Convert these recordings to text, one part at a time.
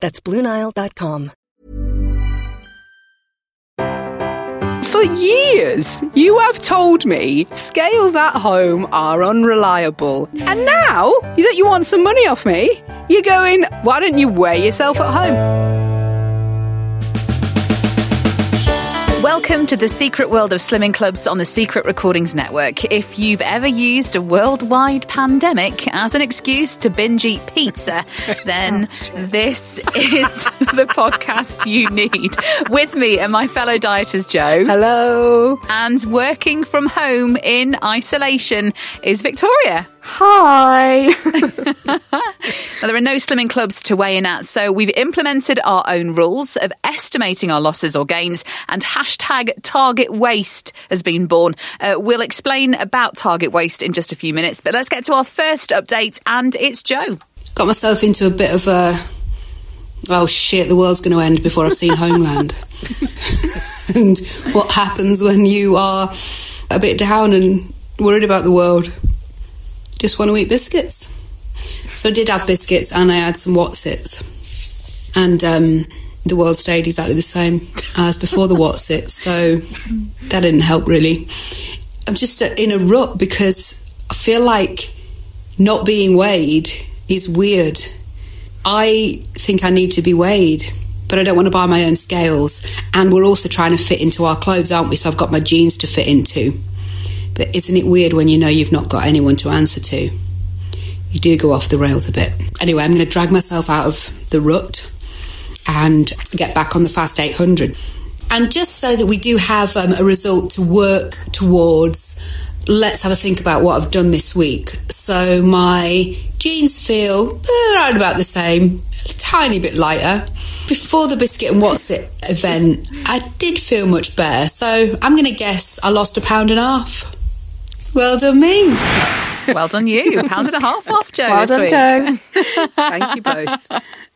That's BlueNile.com. For years, you have told me scales at home are unreliable. And now that you want some money off me, you're going, why don't you weigh yourself at home? Welcome to the secret world of slimming clubs on the Secret Recordings Network. If you've ever used a worldwide pandemic as an excuse to binge eat pizza, then oh, this is the podcast you need. With me and my fellow dieters, Joe. Hello. And working from home in isolation is Victoria. Hi. now, there are no slimming clubs to weigh in at, so we've implemented our own rules of estimating our losses or gains, and hashtag target waste has been born. Uh, we'll explain about target waste in just a few minutes, but let's get to our first update, and it's Joe. Got myself into a bit of a oh shit, the world's going to end before I've seen Homeland. and what happens when you are a bit down and worried about the world? Just want to eat biscuits. So I did have biscuits and I had some Wotsits. And um, the world stayed exactly the same as before the Wotsits. So that didn't help really. I'm just in a rut because I feel like not being weighed is weird. I think I need to be weighed, but I don't want to buy my own scales. And we're also trying to fit into our clothes, aren't we? So I've got my jeans to fit into. But isn't it weird when you know you've not got anyone to answer to? You do go off the rails a bit. Anyway, I'm going to drag myself out of the rut and get back on the Fast 800. And just so that we do have um, a result to work towards, let's have a think about what I've done this week. So my jeans feel around about the same, a tiny bit lighter. Before the Biscuit and Wotsit event, I did feel much better. So I'm going to guess I lost a pound and a half. Well done, me. Well done, you. A pound and a half off, Joe. Well done, Joe. Thank you both.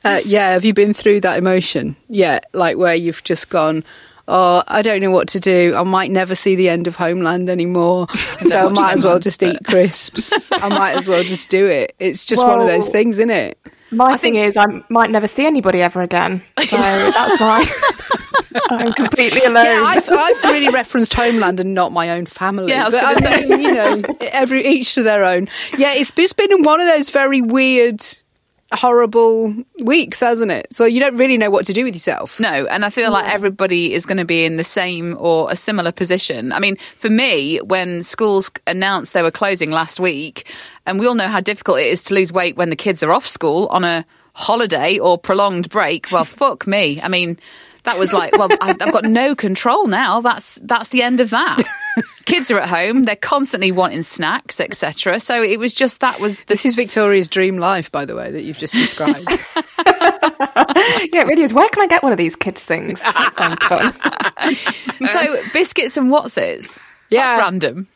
Uh, yeah, have you been through that emotion? Yeah, like where you've just gone, oh, I don't know what to do. I might never see the end of Homeland anymore. So I might as well just eat crisps. I might as well just do it. It's just well, one of those things, isn't it? My I thing think... is, I might never see anybody ever again. So that's why I'm completely alone. Yeah, I've, I've, really referenced Homeland and not my own family. Yeah, I but I mean, you know, every each to their own. Yeah, it's just been one of those very weird horrible weeks, hasn't it? So you don't really know what to do with yourself. No, and I feel like everybody is going to be in the same or a similar position. I mean, for me, when schools announced they were closing last week, and we all know how difficult it is to lose weight when the kids are off school on a holiday or prolonged break. Well, fuck me. I mean, that was like, well, I've got no control now. That's that's the end of that. Kids are at home; they're constantly wanting snacks, etc. So it was just that was. The... This is Victoria's dream life, by the way, that you've just described. yeah, it really is. Where can I get one of these kids things? so biscuits and Wotsit? Yeah, That's random.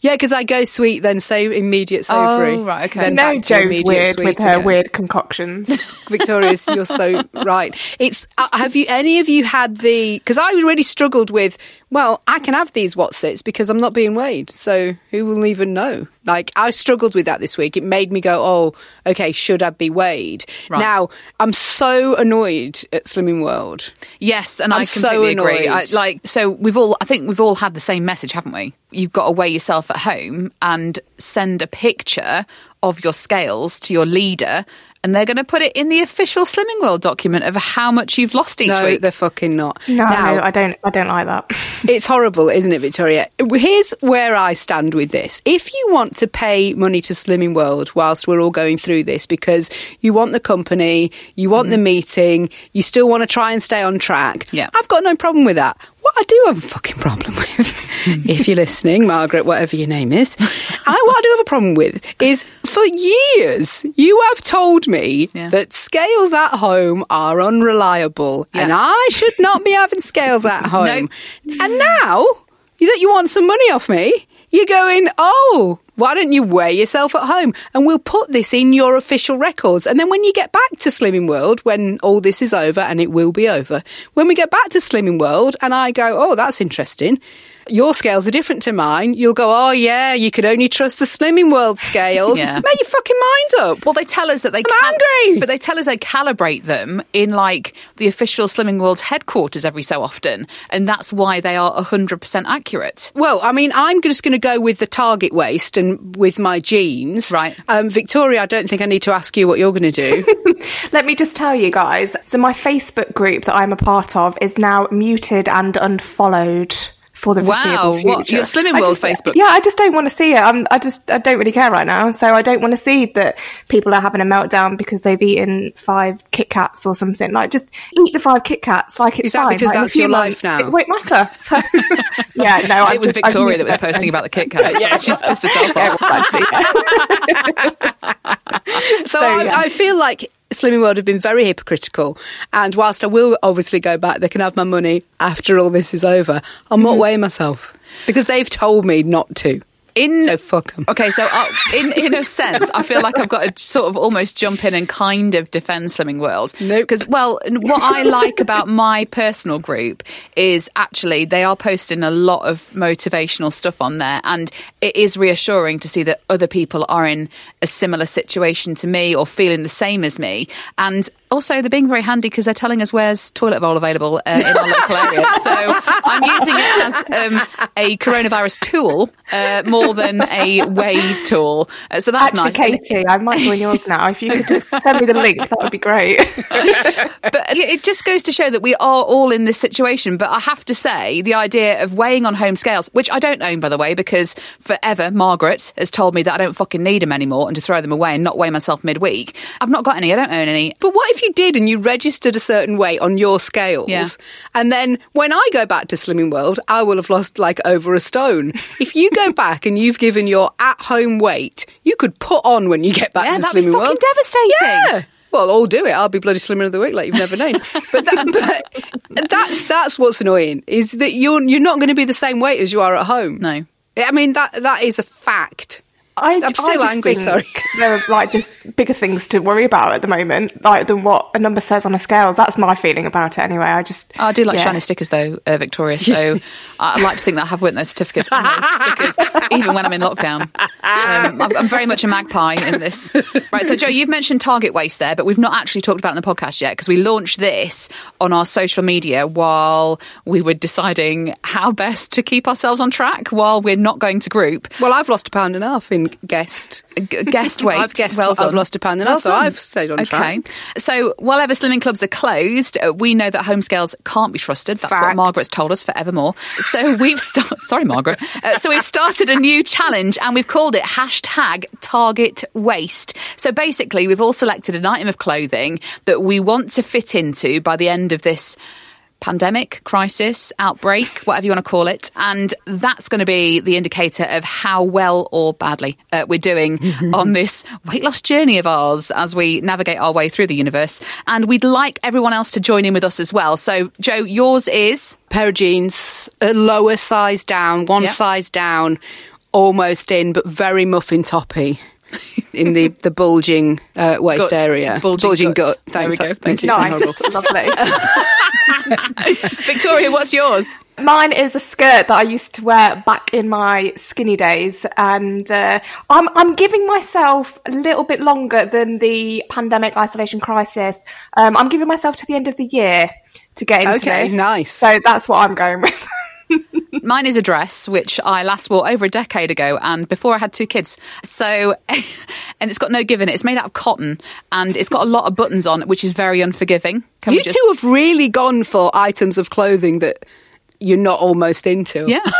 Yeah, because I go sweet, then say immediate savoury. Oh, right, okay. Then no, Joe's weird with her again. weird concoctions. Victoria's, you're so right. It's uh, have you any of you had the? Because I really struggled with. Well, I can have these Wotsits because I'm not being weighed, so who will even know? Like I struggled with that this week. It made me go, "Oh, okay, should I be weighed?" Right. Now I'm so annoyed at Slimming World. Yes, and I'm i completely so agree. I, like, so we've all. I think we've all had the same message, haven't we? You've got to weigh yourself at home and send a picture of your scales to your leader and they're going to put it in the official Slimming World document of how much you've lost each no, week. they're fucking not. No, Now- I don't. I don't like that. It's horrible, isn't it, Victoria? Here's where I stand with this. If you want to pay money to Slimming World whilst we're all going through this because you want the company, you want the mm-hmm. meeting, you still want to try and stay on track, Yeah. I've got no problem with that. What I do have a fucking problem with, if you're listening, Margaret, whatever your name is, I, what I do have a problem with is for years you have told me Yeah. that scales at home are unreliable and I should not be having scales at home. And now that you want some money off me, you're going, oh, why don't you weigh yourself at home? And we'll put this in your official records. And then when you get back to Slimming World, when all this is over, and it will be over, when we get back to Slimming World and I go, oh, that's interesting. Your scales are different to mine. You'll go, oh yeah, you could only trust the Slimming World scales. Yeah. Make your fucking mind up. Well, they tell us that they I'm angry. but they tell us they calibrate them in like the official Slimming World's headquarters every so often, and that's why they are hundred percent accurate. Well, I mean, I'm just going to go with the target waist and with my jeans. Right. Um, Victoria, I don't think I need to ask you what you're going to do. Let me just tell you guys. So my Facebook group that I'm a part of is now muted and unfollowed for the Wow, foreseeable future. what, your Slimming World just- Facebook? Yeah, I just don't want to see it. I'm, I just I don't really care right now. So I don't want to see that people are having a meltdown because they've eaten five Kit Kats or something. Like, just eat the five Kit Kats. Like it's Is that fine. because Like, that's your life now? It won't matter. So yeah, no, I'm it was just, Victoria that was posting about the Kit Kats. yeah, she's pissed herself Yeah, off. yeah. So, So, I. I feel like Slimming World have been very hypocritical. And whilst I will obviously go back, they can have my money after all this is over. I'm not mm-hmm. weighing myself because they've told me not to. In So fuck them. Okay, so uh, in in a sense, I feel like I've got to sort of almost jump in and kind of defend Slimming World. Nope. Because, well, what I like about my personal group is actually they are posting a lot of motivational stuff on there, and it is reassuring to see that other people are in a similar situation to me or feeling the same as me. And also, they're being very handy because they're telling us where's toilet bowl available uh, in our local area. So I'm using it as um, a coronavirus tool uh, more than a weigh tool. Uh, so that's nice. Actually, nice. Katie, I might join yours now. If you could just send me the link, that would be great. But it it just goes to show that we are all in this situation. But I have to say, the idea of weighing on home scales, which I don't own, by the way, because forever Margaret has told me that I don't fucking need them anymore and to throw them away and not weigh myself midweek. I've not got any. I don't own any. But what if you did and you registered a certain weight on your scales? Yeah. And then when I go back to Slimming World, I will have lost like over a stone. if you go back and you've given your at home weight, you could put on when you get back Yeah, to that'd be Slimming fucking World. devastating. Yeah. Well, I'll do it. I'll be bloody slimmer of the week, like you've never known. But, that, but that's that's what's annoying is that you're you're not going to be the same weight as you are at home. No. I mean that that is a fact. I, I'm still I just angry, think sorry. There are like just bigger things to worry about at the moment, like than what a number says on a scale. That's my feeling about it. Anyway, I just I do like yeah. shiny stickers though, uh, Victoria. So I like to think that I have written those certificates and those stickers, even when I'm in lockdown. Um, I'm, I'm very much a magpie in this. Right. So Joe, you've mentioned target waste there, but we've not actually talked about it in the podcast yet because we launched this on our social media while we were deciding how best to keep ourselves on track while we're not going to group. Well, I've lost a pound and a half in guest. G- guest weight. I've guessed well I've lost a pound and a half, so done. I've stayed on okay. track. So while ever slimming clubs are closed, uh, we know that home scales can't be trusted. That's what Margaret's told us forevermore. So we've started. Sorry, Margaret. Uh, so we've started a new challenge, and we've called it hashtag Target Waste. So basically, we've all selected an item of clothing that we want to fit into by the end of this pandemic, crisis, outbreak, whatever you want to call it. And that's going to be the indicator of how well or badly uh, we're doing on this weight loss journey of ours as we navigate our way through the universe. And we'd like everyone else to join in with us as well. So, Joe, yours is. Pair of jeans, a lower size down, one Yep. size down, almost in, but very muffin toppy. In the, the bulging uh, waist Gut. area. Bulging gut. gut. There we Thanks. go. Makes it nice, lovely. Victoria, what's yours? Mine is a skirt that I used to wear back in my skinny days, and uh, I'm I'm giving myself a little bit longer than the pandemic isolation crisis. Um, I'm giving myself to the end of the year to get into Okay, this. nice. So that's what I'm going with. Mine is a dress which I last wore over a decade ago, and before I had two kids. So, and it's got no give in it. It's made out of cotton, and it's got a lot of buttons on, which is very unforgiving. Can you we just? two have really gone for items of clothing that you're not almost into. yeah.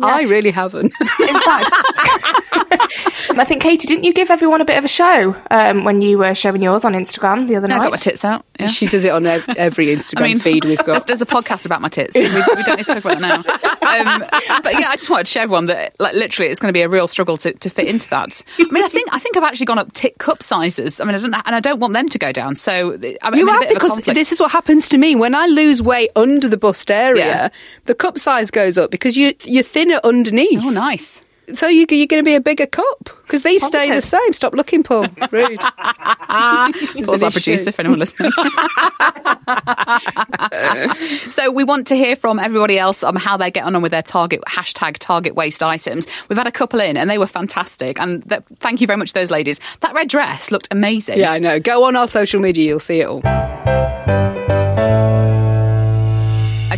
I really haven't. In fact, I think Katie, didn't you give everyone a bit of a show um, when you were showing yours on Instagram the other I night? I got my tits out. Yeah. She does it on every Instagram feed we've got. there's a podcast about my tits. We, we don't need to talk about it now. Um, but yeah, I just wanted to share everyone that, like, literally, it's going to be a real struggle to, to fit into that. I mean, I think I think I've actually gone up tit cup sizes. I mean, I don't, and I don't want them to go down. So I'm You in a have bit of a because this is what happens to me when I lose weight under the bust area. Yeah. The cup size goes up because you you're thinner underneath. Oh, nice. So you, you're going to be a bigger cup because these stay the same. Stop looking, Paul. Rude. Paul's our producer, if anyone listening. so we want to hear from everybody else on how they're getting on with their target hashtag target waste items. We've had a couple in, and they were fantastic. And th- thank you very much to those ladies. That red dress looked amazing. Yeah, I know. Go on our social media, you'll see it all.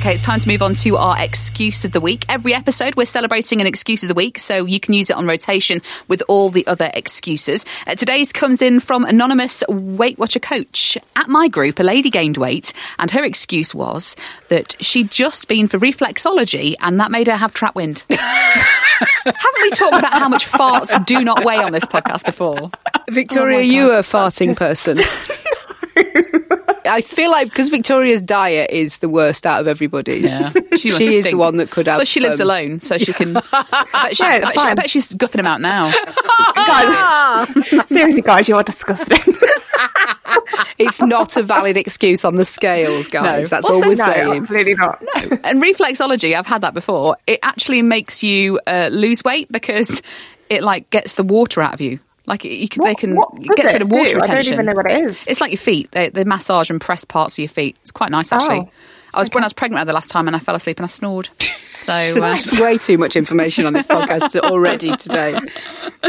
Okay, it's time to move on to our excuse of the week. Every episode, we're celebrating an excuse of the week, so you can use it on rotation with all the other excuses. Uh, today's comes in from anonymous Weight Watcher coach. At my group, a lady gained weight, and her excuse was that she'd just been for reflexology, and that made her have trap wind. Haven't we talked about how much farts do not weigh on this podcast before? Victoria, Oh you God, a farting person. I feel like because Victoria's diet is the worst out of everybody's. She, She is the one that could have. Plus, she lives um, alone, so she can. I bet, she, Yeah, I, bet she, I bet she's guffing them out now. Guys, seriously, guys, you are disgusting. It's not a valid excuse on the scales, guys. That's Also, all we're no, saying. absolutely not. No. And reflexology, I've had that before. It actually makes you uh, lose weight because it like gets the water out of you. Like you can, they can what does rid of water do? I don't even know what it is. It's like your feet. They, they massage and press parts of your feet. It's quite nice actually. Oh, I was when I was pregnant at the last time and I fell asleep and I snored. So uh, way too much information on this podcast already today.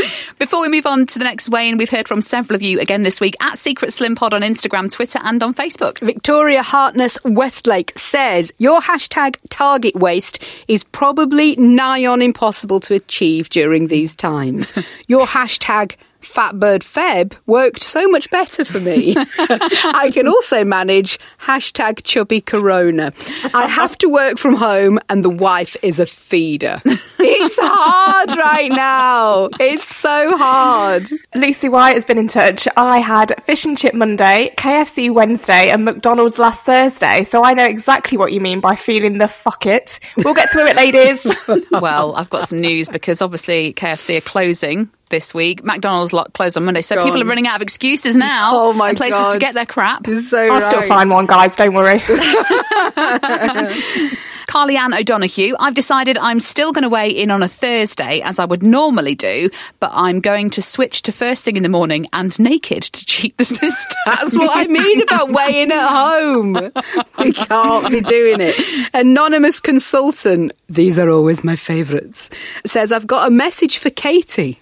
Before we move on to the next Wayne, we've heard from several of you again this week at Secret Slim Pod on Instagram, Twitter, and on Facebook. Victoria Hartness Westlake says your hashtag target waste is probably nigh on impossible to achieve during these times. Your hashtag Fatbird Feb worked so much better for me. I can also manage hashtag chubby corona. I have to work from home and the wife is a feeder. It's hard right now. It's so hard. Lucy White has been in touch. I had fish and chip Monday, KFC Wednesday, and McDonald's last Thursday. So I know exactly what you mean by feeling the fuck it. We'll get through it, ladies. well, I've got some news because obviously KFC are closing this week. McDonald's lot closed on Monday, so people are running out of excuses now. Oh my and places to get their crap. So I'll still find one, guys. Don't worry. Carly Ann O'Donoghue, I've decided I'm still going to weigh in on a Thursday as I would normally do, but I'm going to switch to first thing in the morning and naked to cheat the system. That's what I mean about weighing at home. We can't be doing it. Anonymous consultant, these are always my favourites, says, I've got a message for Katie.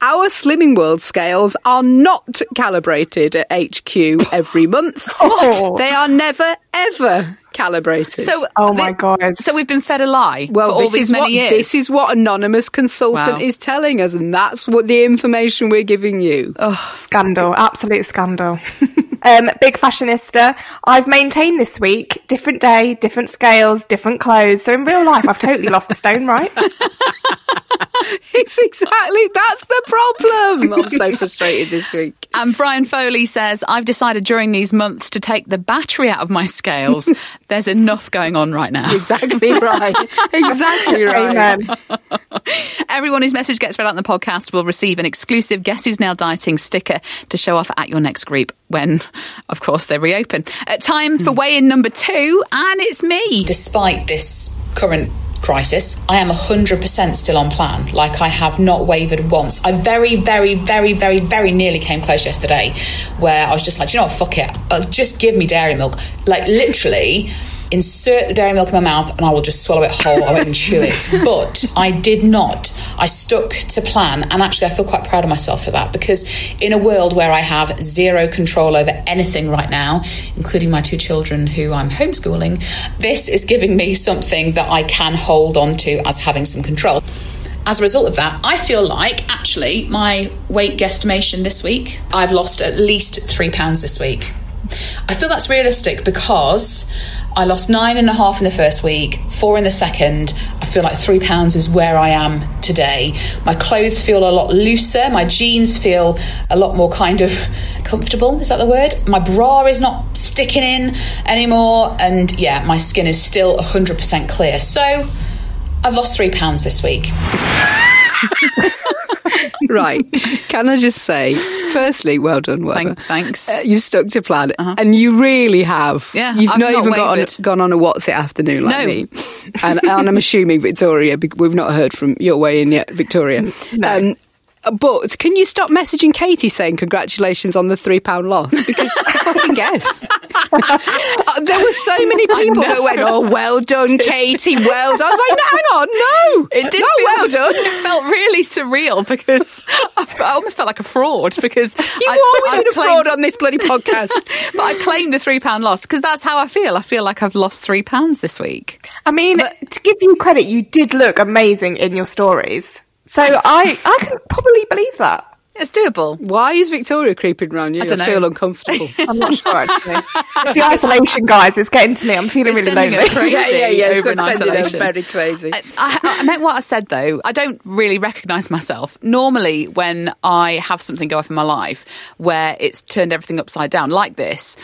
Our Slimming World scales are not calibrated at HQ every month. Oh. They are never, ever calibrated. So, Oh my thi- God. So we've been fed a lie well, for all this these is many what, years. This is what anonymous consultant Wow. is telling us, and that's what the information we're giving you. Scandal, absolute scandal. um, big fashionista. I've maintained this week, different day, different scales, different clothes. So in real life, I've totally lost a stone, right? It's exactly that's the problem. I'm so frustrated this week. And Brian Foley says, I've decided during these months to take the battery out of my scales. There's enough going on right now. Exactly right. Exactly right. Amen. Everyone whose message gets read out in the podcast will receive an exclusive Guess Who's Now Dieting sticker to show off at your next group when, of course, they reopen. Uh, time for weigh in number two, and it's me. despite this current crisis, I am 100% still on plan. Like, I have not wavered once. I very, very, very, very, very nearly came close yesterday where I was just like, you know what, fuck it. Uh, just give me dairy milk. Like, literally, insert the dairy milk in my mouth and I will just swallow it whole. I won't chew it. But I did not. I stuck to plan, and actually, I feel quite proud of myself for that because in a world where I have zero control over anything right now, including my two children who I'm homeschooling, this is giving me something that I can hold on to as having some control. As a result of that, I feel like actually my weight guesstimation this week, I've lost at least three pounds this week. I feel that's realistic because I lost nine and a half in the first week, four in the second. I feel like three pounds is where I am today. My clothes feel a lot looser. My jeans feel a lot more kind of comfortable. Is that the word? My bra is not sticking in anymore. And yeah, my skin is still 100% clear. So I've lost three pounds this week. right. Can I just say, firstly, well done, Werber. Thank- thanks. Uh, you've stuck to plan, and you really have. Yeah, you've I've not, not even got on, gone on a Wotsit afternoon like No. me. And, and I'm assuming Victoria, we've not heard from your way in yet, Victoria. No. Um, but can you stop messaging Katie saying congratulations on the three pound loss? Because it's a fucking guess. Uh, there were so many people that went, "Oh, well done, Katie. Well done." I was like, no, "Hang on, no, It did no, feel, well done." It felt really surreal because I, I almost felt like a fraud because You've I, always I been a claimed- fraud on this bloody podcast. but I claimed the three pound loss because that's how I feel. I feel like I've lost three pounds this week. I mean, to give you credit, you did look amazing in your stories. So I, I can probably believe that. It's doable. Why is Victoria creeping around you? I, don't know. feel uncomfortable. I'm not sure actually. It's the isolation, guys. It's getting to me. I'm feeling It's really sending lonely. her crazy over in so sending her isolation. very crazy. I, I meant what I said though. I don't really recognise myself. Normally, when I have something go off in my life where it's turned everything upside down, like this,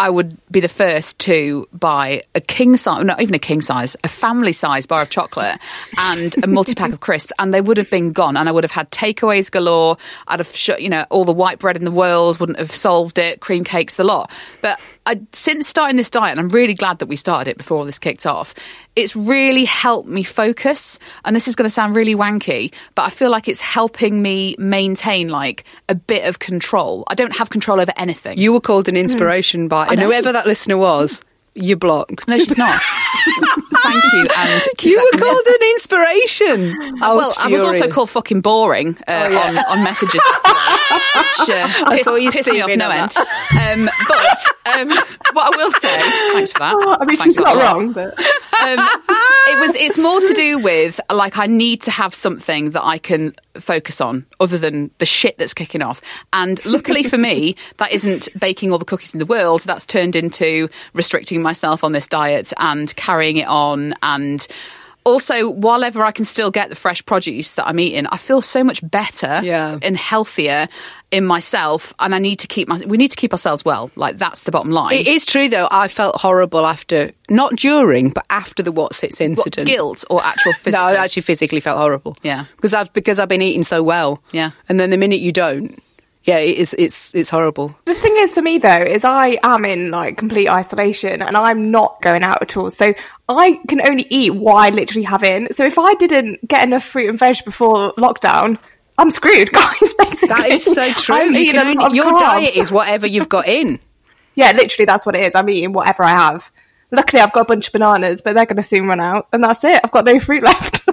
I would be the first to buy a king size, not even a king size, a family size bar of chocolate and a multi pack of crisps, and they would have been gone. And I would have had takeaways galore. I'd have shut, you know, all the white bread in the world wouldn't have solved it, cream cakes, the lot. But I, since starting this diet, and I'm really glad that we started it before all this kicked off, it's really helped me focus. And this is going to sound really wanky, but I feel like it's helping me maintain like a bit of control. I don't have control over anything. You were called an inspiration by, and whoever that listener was, you're blocked. no, she's not. Thank you. And You were called an inspiration. I was well, I was also furious. called fucking boring uh, Oh, on, on messages yesterday, which uh, pissed, saw you pissed me off steaming no on end. Um, but um, what I will say, thanks for that. I mean, Thanks she's a lot. not wrong, but um, it was it's more to do with like I need to have something that I can focus on other than the shit that's kicking off. And luckily for me, that isn't baking all the cookies in the world. That's turned into restricting myself on this diet and carrying it on and also, while ever I can still get the fresh produce that I'm eating, I feel so much better Yeah. and healthier in myself. And I need to keep my, we need to keep ourselves well. Like that's the bottom line. It is true, though. I felt horrible after, not during, but after the Wotsits What, incident. guilt or actual physical. No, I actually physically felt horrible. Yeah. because I've because I've been eating so well. Yeah. and then the minute you don't, yeah, it is. It's it's horrible. the thing is for me though is I am in like complete isolation and I'm not going out at all. So I can only eat what I literally have in. So if I didn't get enough fruit and veg before lockdown, I'm screwed, guys. Basically, That is so true. I'm You eating can only, your carbs. diet is whatever you've got in. Yeah, literally, that's what it is. I'm eating whatever I have. Luckily, I've got a bunch of bananas, but they're going to soon run out, and that's it. I've got no fruit left.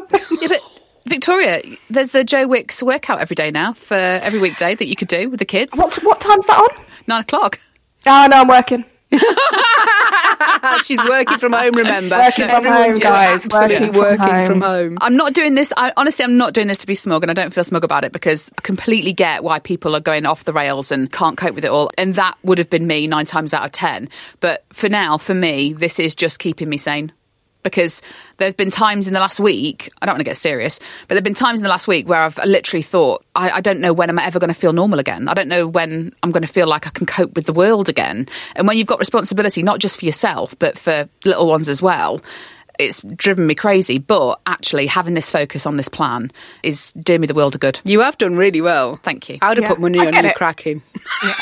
Victoria, there's the Joe Wicks workout every day now for every weekday that you could do with the kids. what what time's that on? Nine o'clock. Oh no, I'm working. She's working from home. Remember, Working from Everyone's home, guys. Absolutely Working from home. from home. I'm not doing this. I, honestly, I'm not doing this to be smug, and I don't feel smug about it because I completely get why people are going off the rails and can't cope with it all. And that would have been me nine times out of ten. But for now, for me, this is just keeping me sane. Because there have been times in the last week, I don't want to get serious, but there have been times in the last week where I've literally thought, I, I don't know when I'm ever going to feel normal again. I don't know when I'm going to feel like I can cope with the world again. And when you've got responsibility, not just for yourself, but for little ones as well, it's driven me crazy. But actually, having this focus on this plan is doing me the world of good. You have done really well. Thank you. I would have Yeah, put money I on you it. cracking.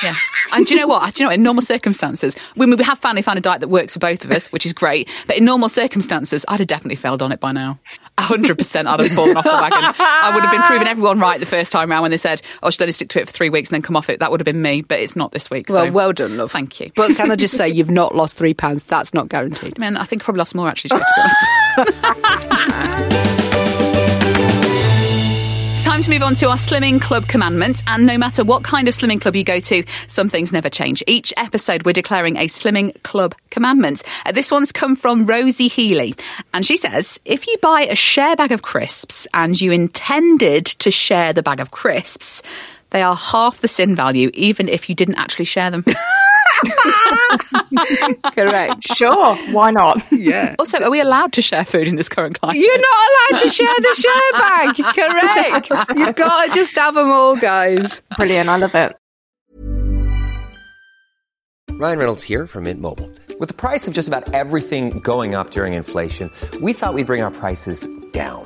Yeah. And do you know what? Do you know what? In normal circumstances, we, we have finally found a diet that works for both of us, which is great. But in normal circumstances, I'd have definitely failed on it by now. Hundred percent, I'd have fallen off the wagon. I would have been proving everyone right the first time around when they said, "Oh, should only stick to it for three weeks and then come off it." That would have been me, but it's not this week. Well, so well done, love. Thank you. But can I just say, you've not lost three pounds. That's not guaranteed. Man, I think I probably lost more actually. Time to move on to our Slimming Club commandment. And no matter what kind of Slimming Club you go to, some things never change. Each episode, we're declaring a Slimming Club commandment. Uh, this one's come from Rosie Healy. And she says if you buy a share bag of crisps and you intended to share the bag of crisps, they are half the sin value, even if you didn't actually share them. Correct. Sure, why not? Yeah. also, are we allowed to share food in this current climate? You're not allowed to share the share bag. Correct. You've got to just have them all, guys. Brilliant, I love it. Ryan Reynolds here from Mint Mobile. With the price of just about everything going up during inflation, we thought we'd bring our prices down.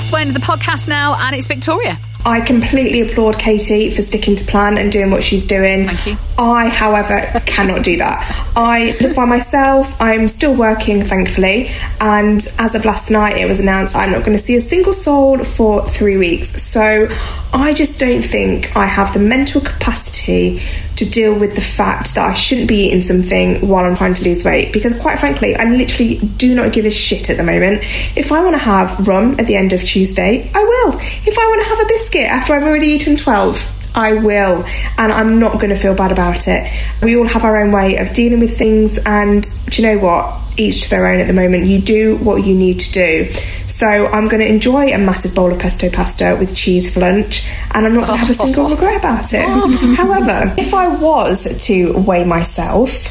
last one of the podcast now, and it's Victoria. I completely applaud Katie for sticking to plan and doing what she's doing. Thank you. I, however, cannot do that. I live by myself. I'm still working, thankfully. And as of last night, it was announced I'm not going to see a single soul for three weeks. So I just don't think I have the mental capacity to deal with the fact that I shouldn't be eating something while I'm trying to lose weight. Because quite frankly, I literally do not give a shit at the moment. If I want to have rum at the end of Tuesday, I will. If I want to have a biscuit after I've already eaten 12, I will, and I'm not going to feel bad about it. We all have our own way of dealing with things, and do you know what? Each to their own at the moment. You do what you need to do. So I'm going to enjoy a massive bowl of pesto pasta with cheese for lunch, and I'm not going to have a single regret about it. However, if I was to weigh myself,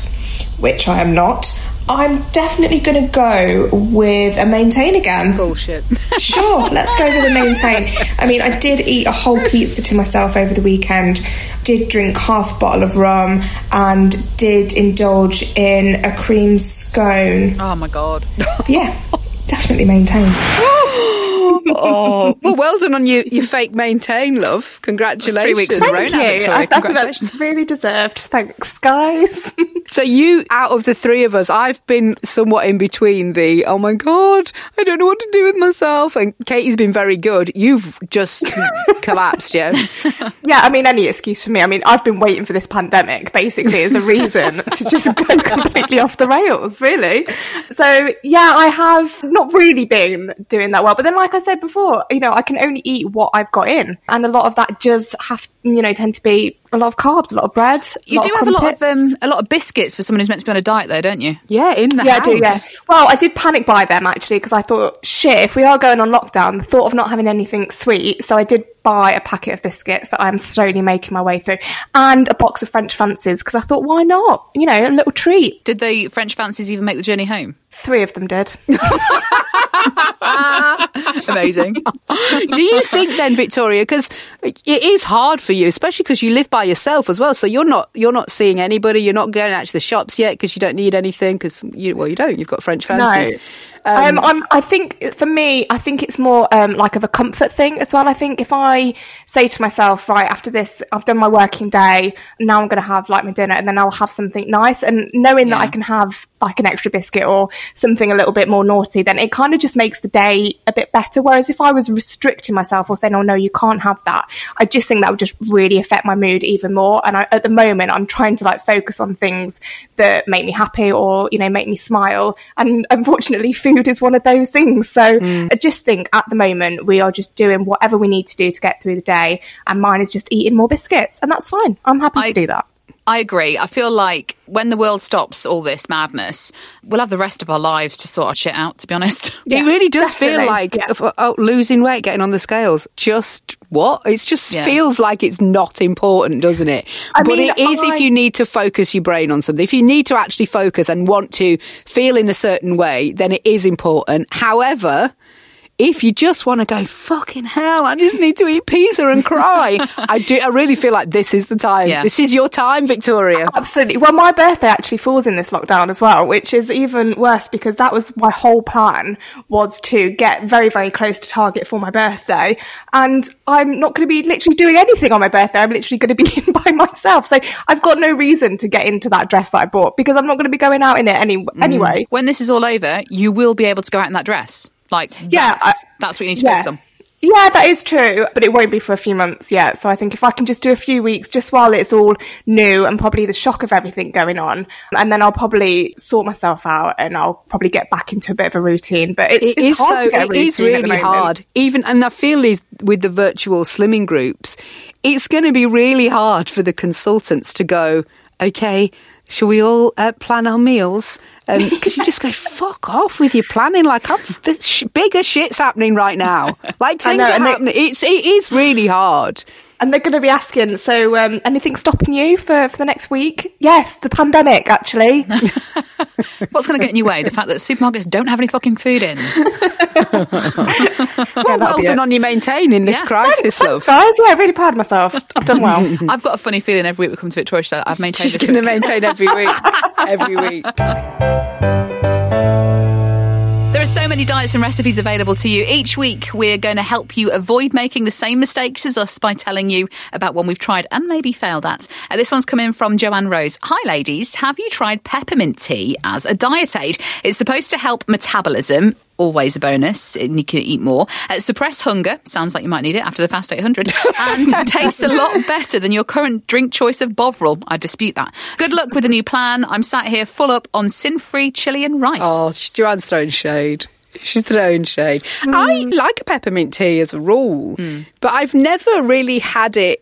which I am not, I'm definitely going to go with a maintain again. Bullshit. Sure, let's go with a maintain. I mean, I did eat a whole pizza to myself over the weekend, did drink half a bottle of rum, and did indulge in a cream scone. Oh my god. Yeah, definitely maintained. oh, well, well done on you, your fake maintain, love. Congratulations. Three weeks in a row now, Victoria. I think Congratulations. that's really deserved. Thanks, guys. So you, out of the three of us, I've been somewhat in between the oh my god, I don't know what to do with myself, and Katie's been very good. You've just collapsed, yeah. Yeah, I mean, any excuse for me. I mean, I've been waiting for this pandemic basically as a reason to just go completely off the rails, really. So, yeah, I have not really been doing that well. But then, like I said before, you know, I can only eat what I've got in. And a lot of that does have, you know, tend to be a lot of carbs, a lot of bread. You do have a lot of crumpets. um, a lot of biscuits for someone who's meant to be on a diet, though, don't you? Yeah, in the yeah, house. I do. Yeah. Well, I did panic buy them actually because I thought, shit, if we are going on lockdown, the thought of not having anything sweet. So I did buy a packet of biscuits that I'm slowly making my way through, and a box of French fancies because I thought, why not? You know, a little treat. Did the French fancies even make the journey home? Three of them did. Amazing. do you think then, Victoria? Because it is hard for you, especially because you live by yourself as well. So you're not you're not seeing anybody. You're not going out to the shops yet because you don't need anything. Because you well, you don't. You've got French fancies. No. Um, I'm, I think for me, I think it's more um, like of a comfort thing as well. I think if I say to myself, right after this, I've done my working day, now I'm going to have like my dinner, and then I'll have something nice, and knowing that I can have like an extra biscuit or something a little bit more naughty, then it kind of just makes the day a bit better. Whereas if I was restricting myself or saying, oh no, you can't have that, I just think that would just really affect my mood even more. And I, at the moment, I'm trying to like focus on things that make me happy or you know make me smile. And unfortunately, food is one of those things. So mm. I just think at the moment we are just doing whatever we need to do to get through the day, and mine is just eating more biscuits, and that's fine. I'm happy to do that. I agree. I feel like when the world stops all this madness, we'll have the rest of our lives to sort our shit out, to be honest. it really does feel like yeah. oh, losing weight, getting on the scales. Just what? It just Yeah. feels like it's not important, doesn't it? I but mean, it is I- if you need to focus your brain on something. If you need to actually focus and want to feel in a certain way, then it is important. However. If you just want to go, fucking hell, I just need to eat pizza and cry. I do. I really feel like this is the time. Yeah. This is your time, Victoria. Absolutely. Well, my birthday actually falls in this lockdown as well, which is even worse because that was my whole plan was to get very, very close to target for my birthday. And I'm not going to be literally doing anything on my birthday. I'm literally going to be in by myself. So I've got no reason to get into that dress that I bought because I'm not going to be going out in it any, mm. anyway. When this is all over, you will be able to go out in that dress. Like, Yeah, that's, I- that's what you need to yeah. focus on. Yeah, that is true, but it won't be for a few months yet. So I think if I can just do a few weeks, just while it's all new and probably the shock of everything going on, and then I'll probably sort myself out and I'll probably get back into a bit of a routine. But it's, It it's is hard so. to get a It is really hard. Even and I feel is with the virtual slimming groups, it's going to be really hard for the consultants to go. Okay, shall we all uh, plan our meals? Because you just go fuck off with your planning. Like I've, the sh- bigger shit's happening right now. Like things know, are and they- happening. It's it is really hard. And they're going to be asking, so um, anything stopping you for, for the next week? Yes, the pandemic, actually. What's going to get in your way? The fact that supermarkets don't have any fucking food in. Well, that'll well done it. on you maintaining this Yeah. crisis, love. Guys, yeah, really proud of myself. I've done well. I've got a funny feeling every week we come to Victoria, so I've maintained She's going to maintain every week. Every week. There are so many diets and recipes available to you. Each week, we're going to help you avoid making the same mistakes as us by telling you about one we've tried and maybe failed at. Uh, this one's coming from Joanne Rose. Hi, ladies. Have you tried peppermint tea as a diet aid? It's supposed to help metabolism. Always a bonus, and you can eat more. Uh, suppress hunger, sounds like you might need it after the fast 800, and tastes a lot better than your current drink choice of Bovril. I dispute that. Good luck with the new plan. I'm sat here full up on sin-free chili and rice. Oh, Joanne's throwing shade. She's throwing shade. I like a peppermint tea as a rule, but I've never really had it,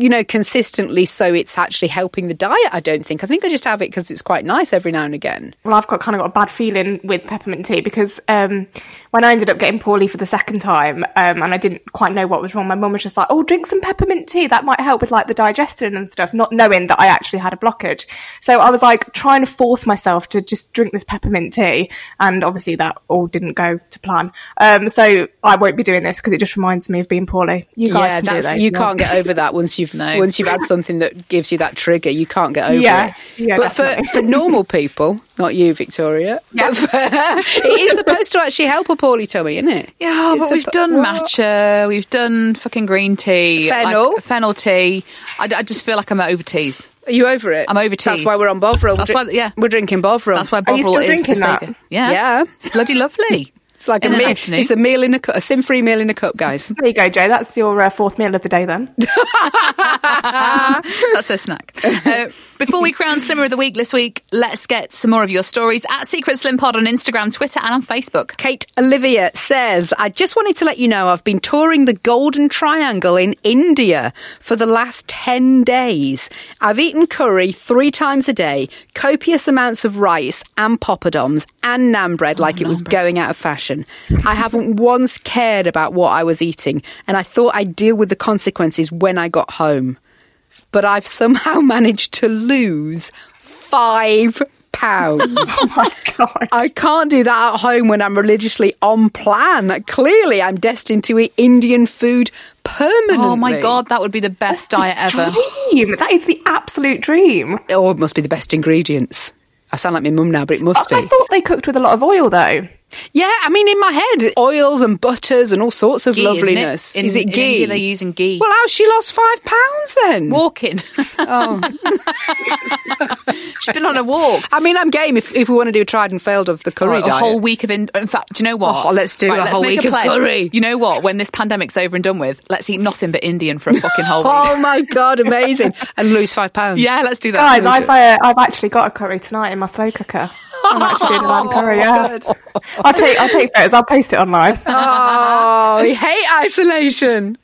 you know, consistently so it's actually helping the diet, I don't think. I think I just have it because it's quite nice every now and again. Well, I've got kind of got a bad feeling with peppermint tea because um, when I ended up getting poorly for the second time um, and I didn't quite know what was wrong, my mum was just like, "Oh, drink some peppermint tea. That might help with like the digestion and stuff." Not knowing that I actually had a blockage, so I was like trying to force myself to just drink this peppermint tea, and obviously that all didn't go to plan. Um, so I won't be doing this because it just reminds me of being poorly. You guys yeah, can do that. you can't get over that once you've once you've had something that gives you that trigger. You can't get over Yeah, it. yeah, but for, definitely. for normal people, Not you, Victoria. But it is supposed to actually help a poorly tummy, isn't it? Yeah, It's but we've suppo- done What? matcha, we've done fucking green tea, like Fennel. fennel tea. I, I just feel like I'm over teas. Are you over it? I'm over teas. That's why we're on Bovril. That's We're why, yeah, we're drinking Bovril. That's why Are you Bovril still is the drinking that? Yeah, Yeah. it's bloody lovely. It's like a In an meal. afternoon. It's a meal in a cup, a sin-free meal in a cup, guys. There you go, Joe. That's your uh, fourth meal of the day then. That's a snack. Uh, before we crown Slimmer of the Week this week, let's get some more of your stories at Secret Slim Pod on Instagram, Twitter, and on Facebook. Kate Olivia says, I just wanted to let you know I've been touring the Golden Triangle in India for the last 10 days. I've eaten curry three times a day, copious amounts of rice and poppadoms and naan bread like it was going out of fashion. I haven't once cared about what I was eating and I thought I'd deal with the consequences when I got home. But I've somehow managed to lose five pounds. oh my god! I can't do that at home when I'm religiously on plan. Clearly, I'm destined to eat Indian food permanently. Oh my god, that would be the best diet ever. Dream. That is the absolute dream. Oh, it must be the best ingredients. I sound like my mum now, but it must I be. I thought they cooked with a lot of oil though. Yeah, I mean, in my head, oils and butters and all sorts of Ghee, isn't it? loveliness. In- Is it in ghee? India they're using ghee. Well, how she lost five pounds then? Walking. Oh. She's been on a walk. I mean, I'm game if, if we want to do a tried and failed of the curry Right, a whole week of in, in fact, do you know what? Oh, let's do a let's whole make week a of curry. You know what? When this pandemic's over and done with, let's eat nothing but Indian for a fucking whole week. Oh my god, amazing! and lose five pounds. Yeah, let's do that. Guys, I've uh, I've actually got a curry tonight in my slow cooker. I'm actually doing a lamb curry. Yeah, I'll take I'll take photos. I'll post it online. Oh, I hate isolation.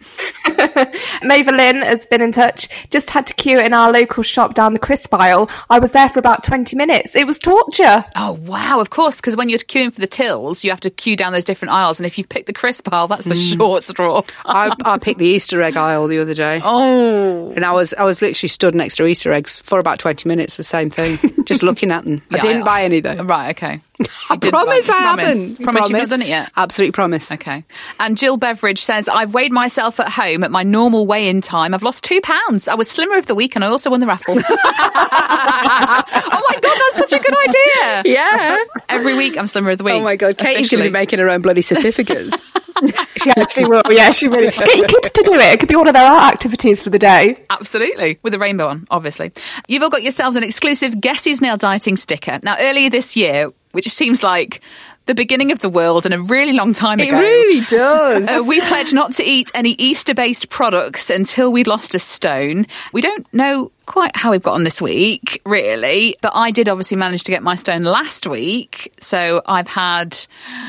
Maeva Lynn has been in touch. Just had to queue in our local shop down the crisp aisle. I was there for about 20 minutes. It was torture. Oh wow! Of course, because when you're queuing for the tills, you have to queue down those different aisles, and if you've picked the crisp aisle, that's the mm. short straw. I, I picked the Easter egg aisle the other day. Oh, And I was I was literally stood next to Easter eggs for about twenty minutes. The same thing, just looking at them. I didn't I- buy any though. right, okay. I didn't promise I promise. haven't. Promise you've not done it yet? Absolutely promise. Okay. And Jill Beveridge says, I've weighed myself at home at my normal weigh in time. I've lost two pounds. I was slimmer of the week and I also won the raffle. oh my God, that's such a good idea. Yeah. Every week I'm slimmer of the week. Oh my god, Katie's going to be making her own bloody certificates. She actually will. Yeah, she really. Get your kids to do it. It could be one of their art activities for the day. Absolutely. With a rainbow on, obviously. You've all got yourselves an exclusive Guess Who's Nail Dieting sticker. Now, earlier this year, which seems like the beginning of the world and a really long time ago. it really does. Uh, we pledged not to eat any Easter based products until we'd lost a stone. We don't know quite how we've got on this week, really, but I did obviously manage to get my stone last week. So I've had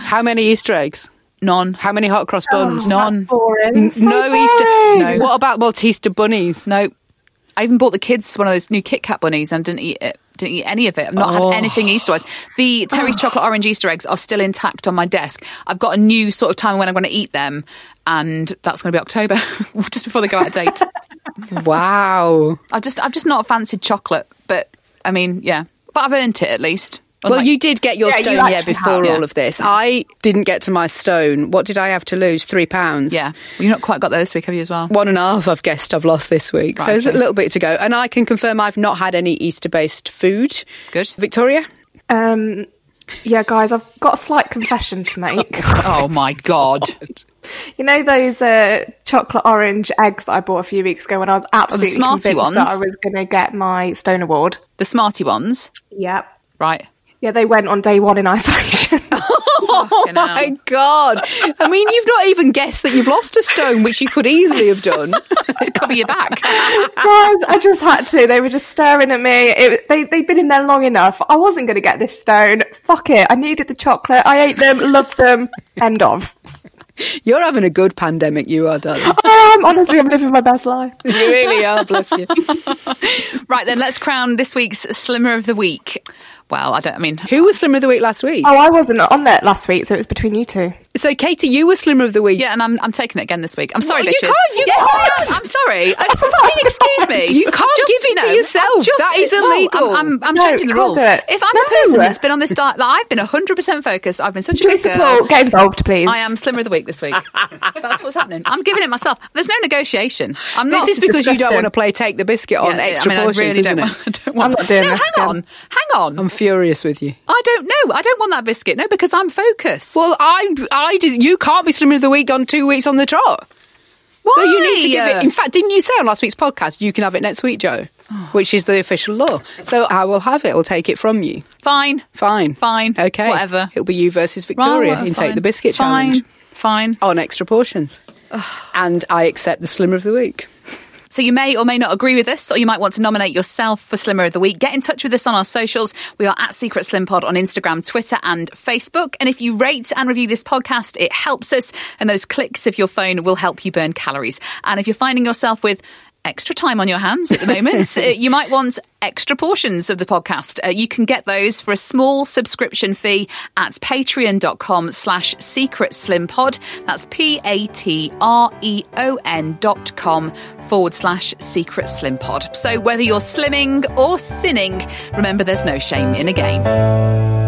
How many Easter eggs? none. How many hot cross buns? None. Boring. So no Easter. No. What about Malteser bunnies? No. I even bought the kids one of those new Kit Kat bunnies and didn't eat it. Didn't eat any of it. I've not Oh. had anything Easter wise. The Terry oh. chocolate orange Easter eggs are still intact on my desk. I've got a new sort of time when I'm going to eat them, and that's going to be October, just before they go out of date. Wow. I've just I've just not fancied chocolate, but I mean, yeah, but I've earned it at least. Well, Unlike- you did get your Yeah, you stone, yeah, actually before have, yeah. all of this. I didn't get to my stone. What did I have to lose? Three pounds. yeah. Well, you've not quite got there this week, have you as well? One and a half, I've guessed I've lost this week. so Right, there's a little bit to go. And I can confirm I've not had any Easter based food. Good. Victoria? Um, yeah, guys, I've got a slight confession to make. Oh my god! You know those uh, chocolate orange eggs that I bought a few weeks ago when I was absolutely Smarty convinced that? I was going to get my Stone Award. The smarty ones, Yep. right? Yeah, they went on day one in isolation. Oh Fucking my. God. I mean, you've not even guessed that you've lost a stone, which you could easily have done. to cover your back. Guys, I just had to. They were just staring at me. It, they, they'd been in there long enough. I wasn't going to get this stone. Fuck it. I needed the chocolate. I ate them, loved them. End of. You're having a good pandemic, you are, darling. I am. Honestly, I'm living my best life. You really are, bless you. right then, let's crown this week's Slimmer of the Week. Well, I don't. I mean, Who was Slimmer of the Week last week? Oh, I wasn't on that last week, so it was between you two. So, Katie, you were Slimmer of the Week. Yeah, and I'm, I'm taking it again this week. I'm sorry, Well, you can't, you yes, I can't. am. I'm sorry. I, fucking excuse me. You can't Just, give it to know, yourself. just- That is well, illegal. I'm, I'm, I'm No, changing the rules. If I'm No. a person that's been on this diet, like, I've been 100% focused. I've been such a Joy good girl. get involved, please. I am Slimmer of the Week this week. That's what's happening. I'm giving it myself. There's no negotiation. I'm not. This is because you don't want to play take the biscuit on Yeah, I extra mean, I really isn't don't, it? want- I am not doing no, hang on, hang on. Furious with you. I don't know. I don't want that biscuit. No, because I'm focused. Well, I'm. I just. You can't be Slimmer of the Week on two weeks on the trot. Why? So you need to give it. In fact, didn't you say on last week's podcast you can have it next week, Joe? Oh. Which is the official law. So I will have it. I'll take it from you. Fine. Fine. Fine. Okay. Whatever. It'll be you versus Victoria in. Take the Biscuit Fine. Challenge Fine. on extra portions. and I accept the Slimmer of the Week. So you may or may not agree with this, or you might want to nominate yourself for Slimmer of the Week. Get in touch with us on our socials. We are at Secret Slim Pod on Instagram, Twitter, and Facebook. And if you rate and review this podcast, it helps us, and those clicks of your phone will help you burn calories. And if you're finding yourself with extra time on your hands at the moment, uh, you might want extra portions of the podcast. Uh, you can get those for a small subscription fee at patreon.com slash secret slim pod. That's P-A-T-R-E-O-N dot com forward slash secret slim pod. So whether you're slimming or sinning, remember there's no shame in a game.